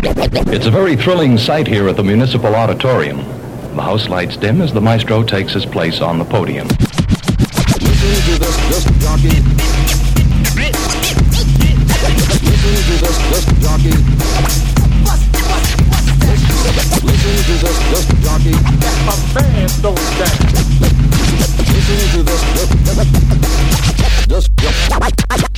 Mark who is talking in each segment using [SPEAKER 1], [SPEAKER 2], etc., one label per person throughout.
[SPEAKER 1] It's a very thrilling sight here at the Municipal Auditorium. The house lights dim as the maestro takes his place on the podium.
[SPEAKER 2] Listen to this jockey. Listen to this jockey. Listen to this jockey.
[SPEAKER 3] Fans don't.
[SPEAKER 2] Listen to this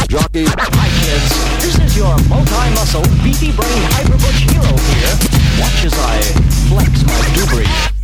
[SPEAKER 2] jockey.
[SPEAKER 4] Hi kids, this is your multi-muscle, beefy-brained hyperbutch hero here. Watch as I flex my dubri.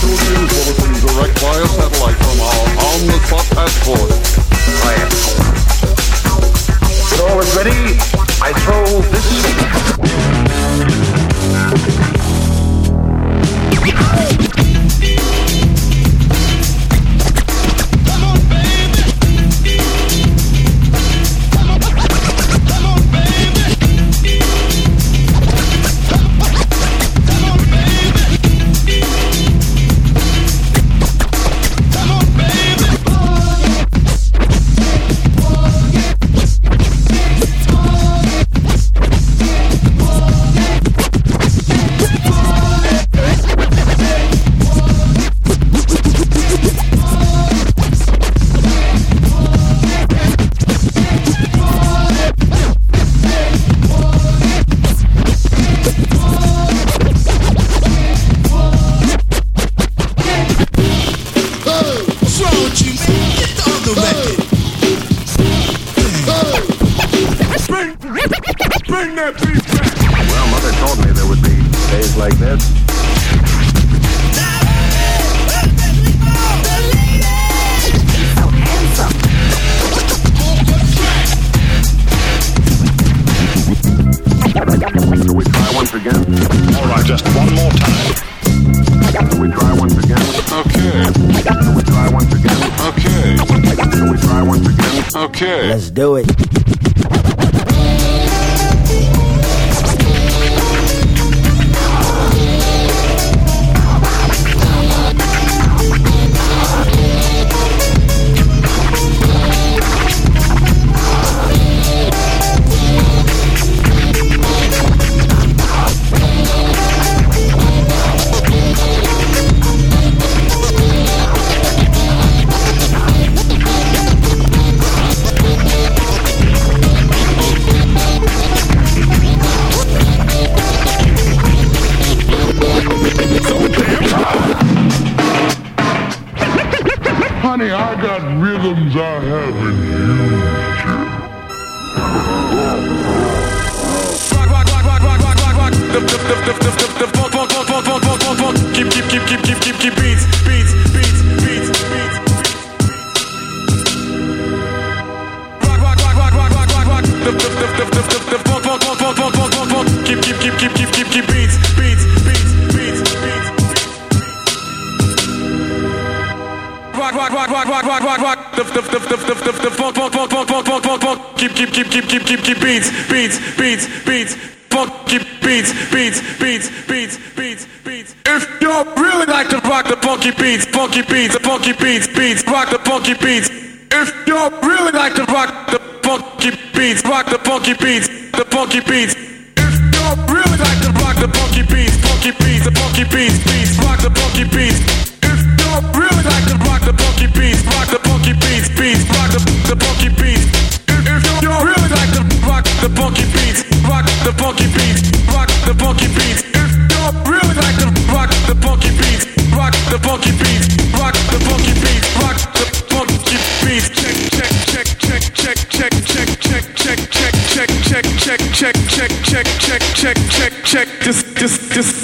[SPEAKER 5] Bring you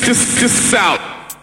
[SPEAKER 1] just,
[SPEAKER 6] just out.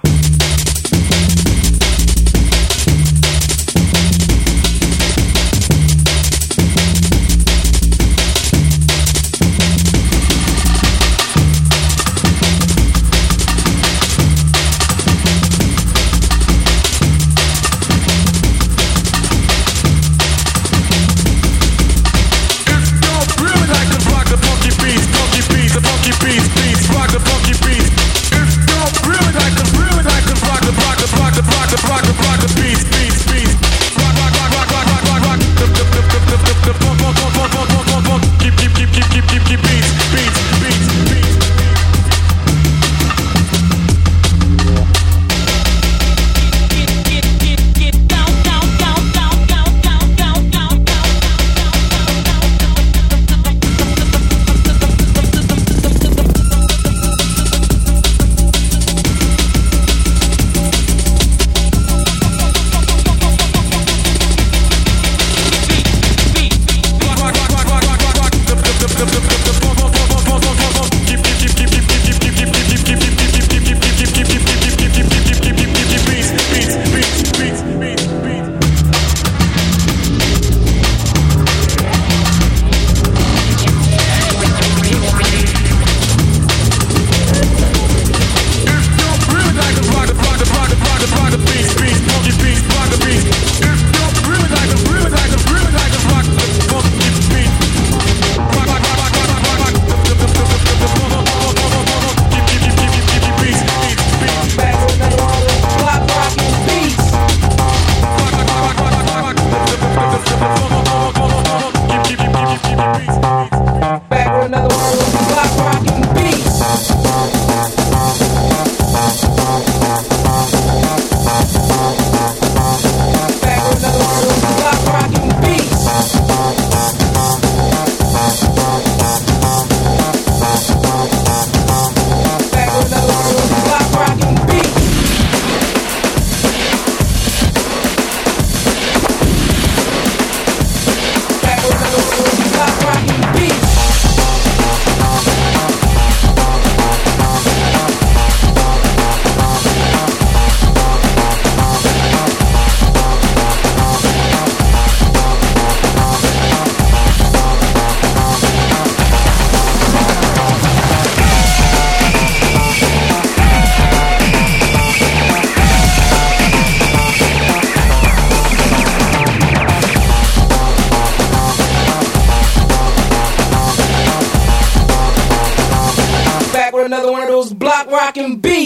[SPEAKER 4] I
[SPEAKER 7] can be.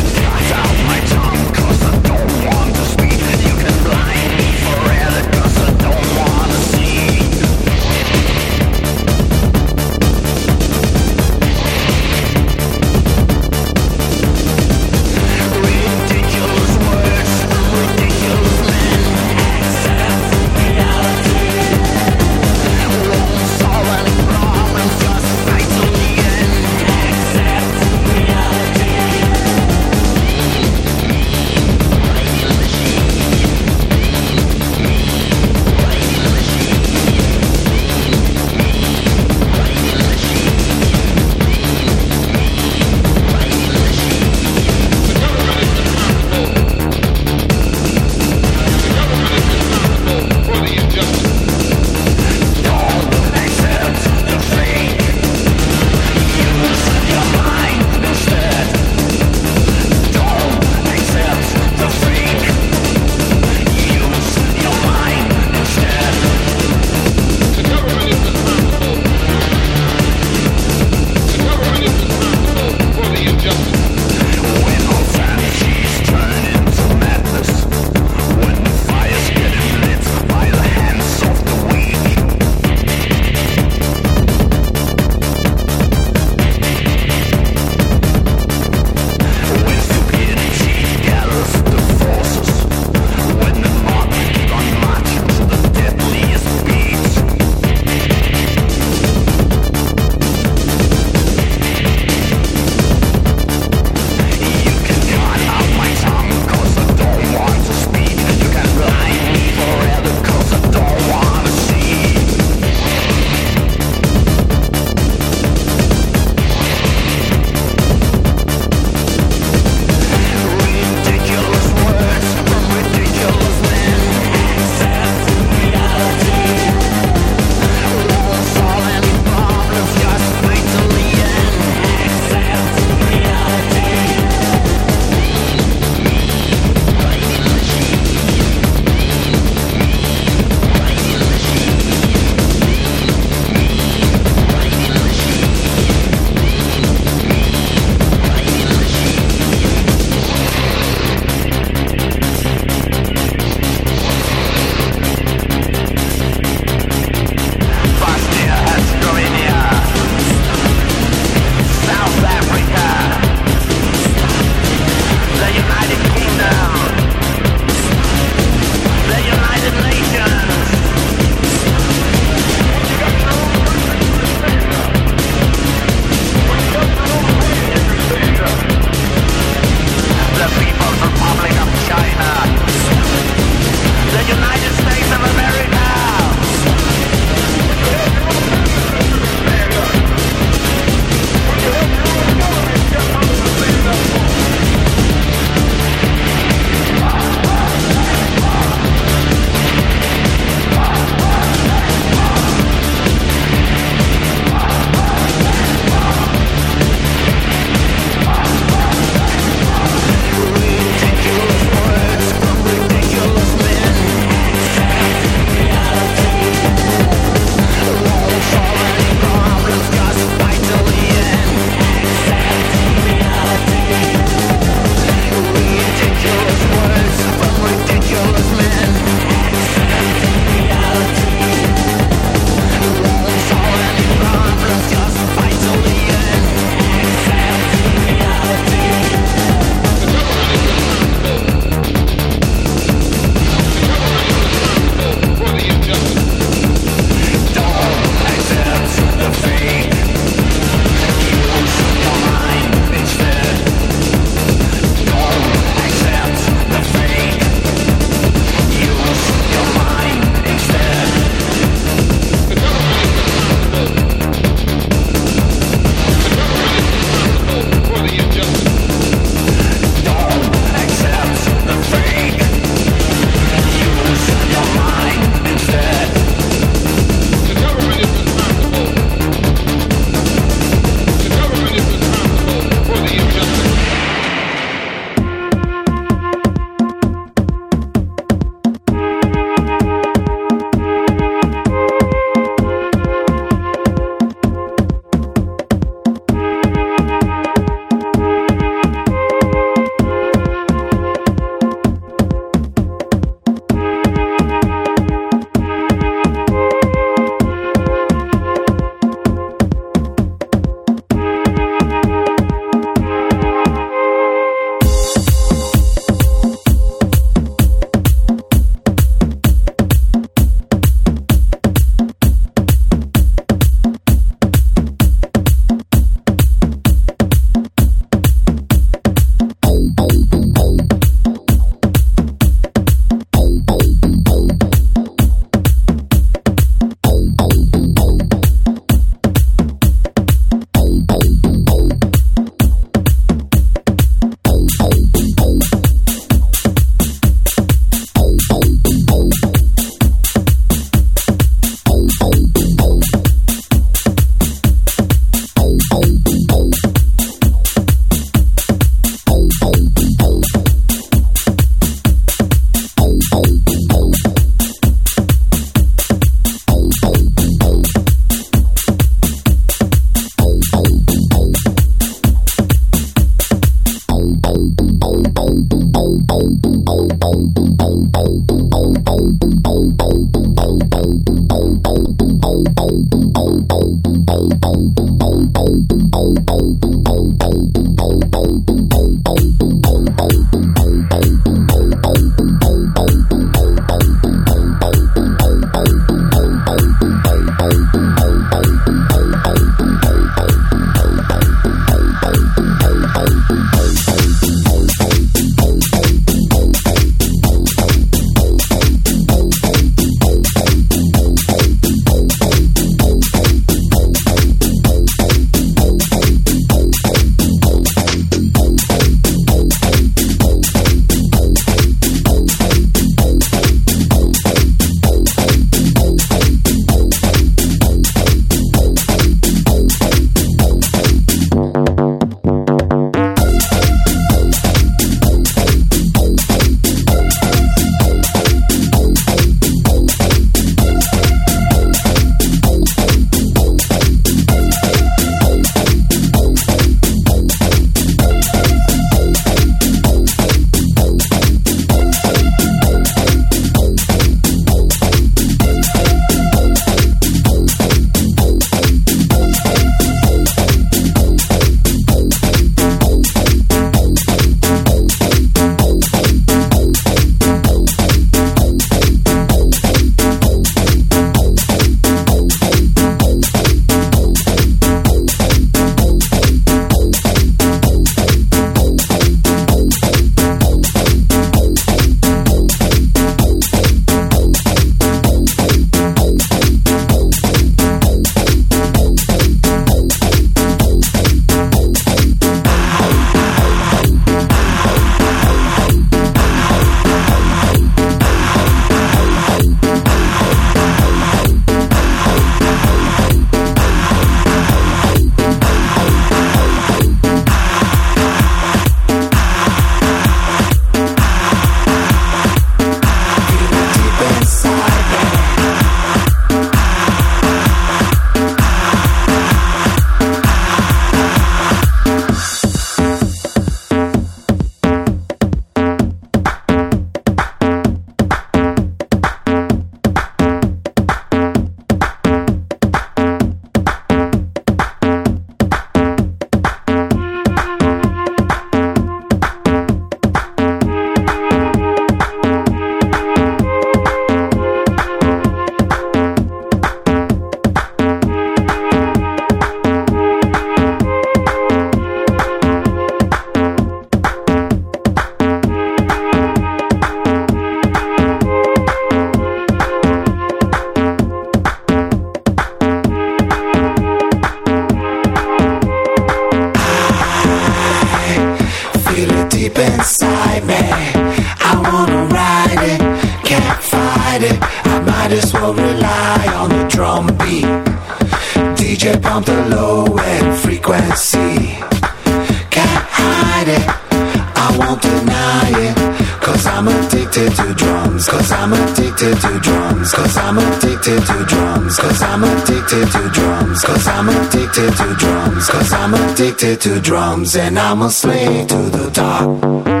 [SPEAKER 7] addicted to drums, cause I'm addicted to drums and I'm a slave to the top.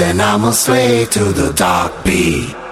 [SPEAKER 7] and I'm a slave to the dark beat.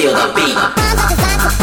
[SPEAKER 8] Feel, the beat.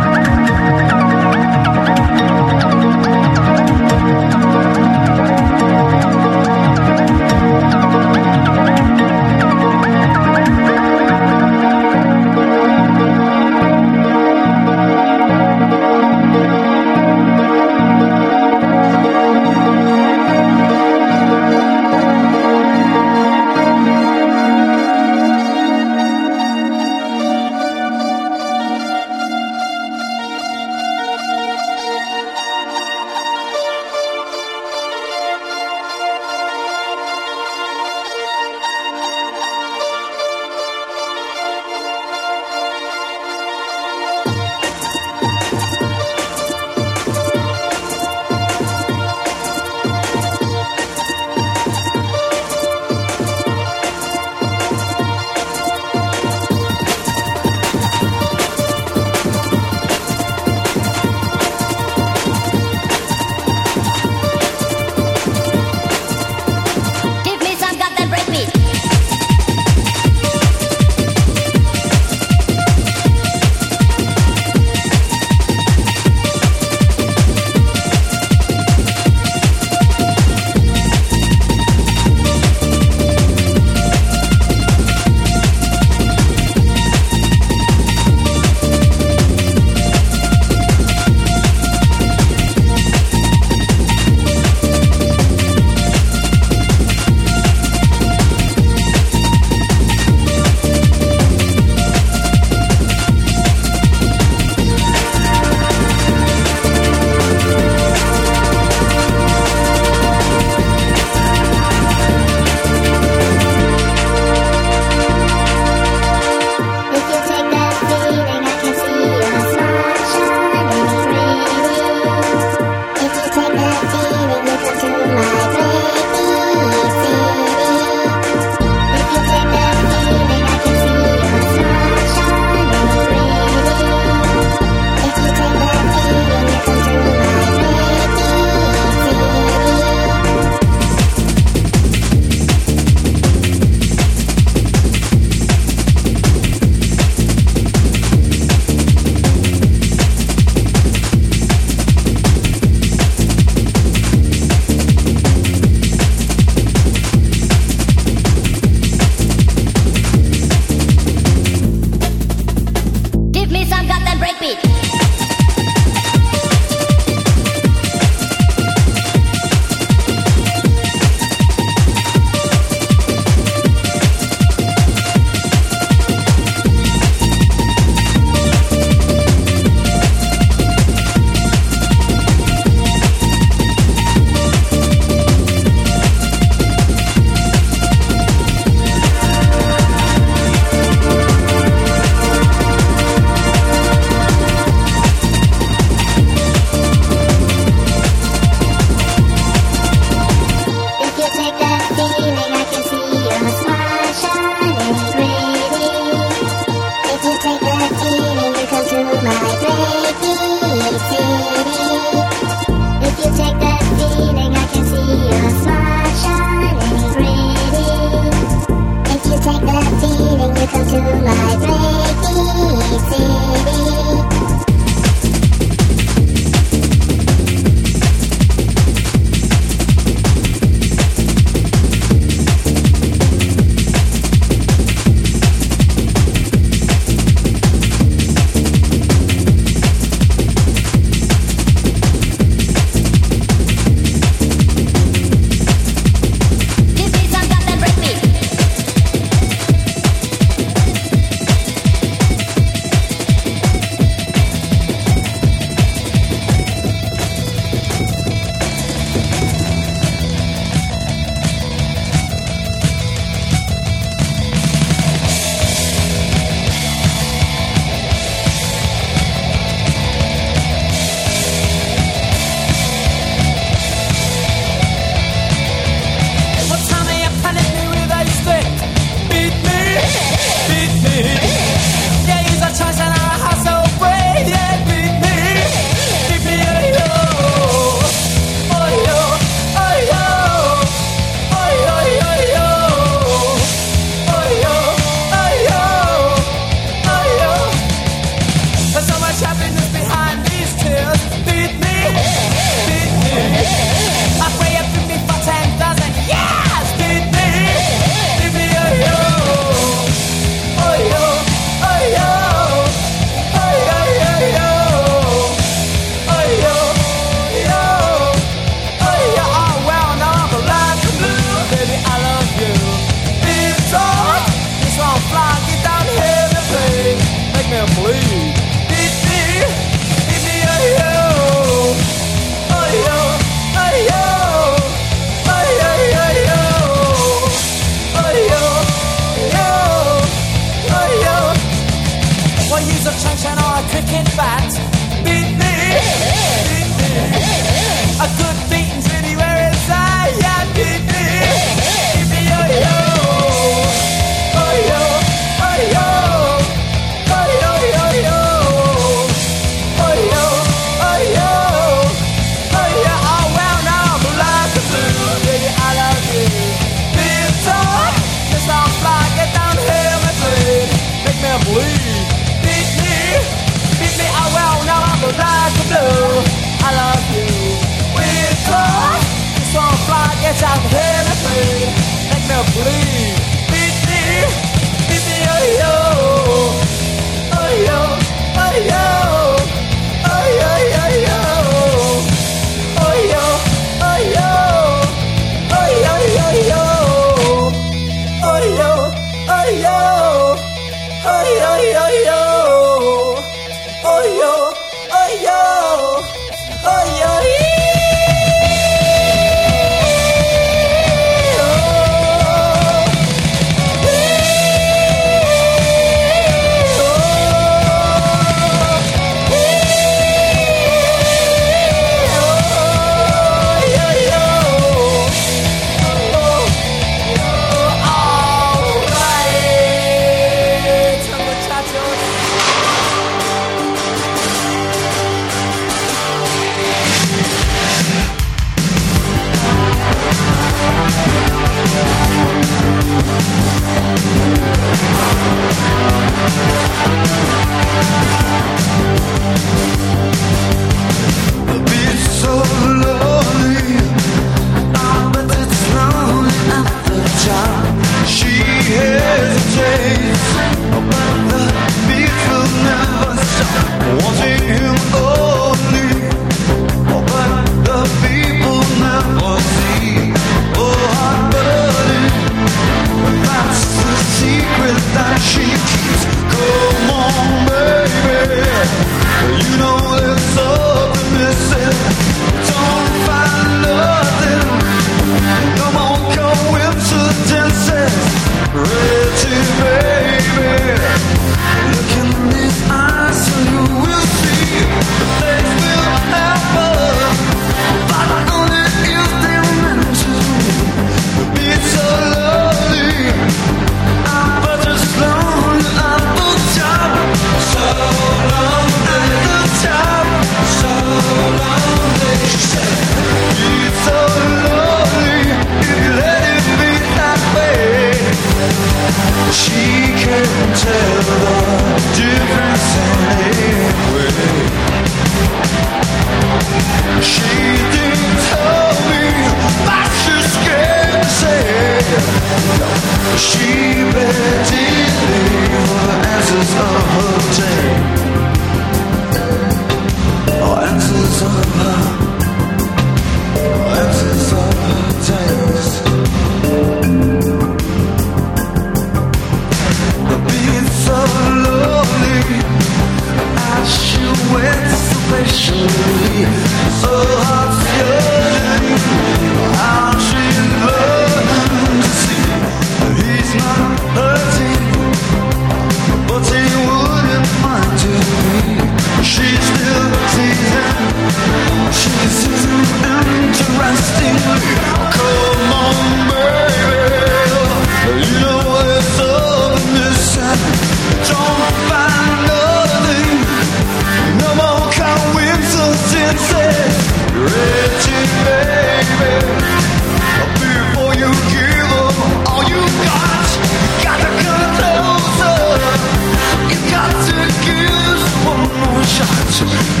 [SPEAKER 9] More shot.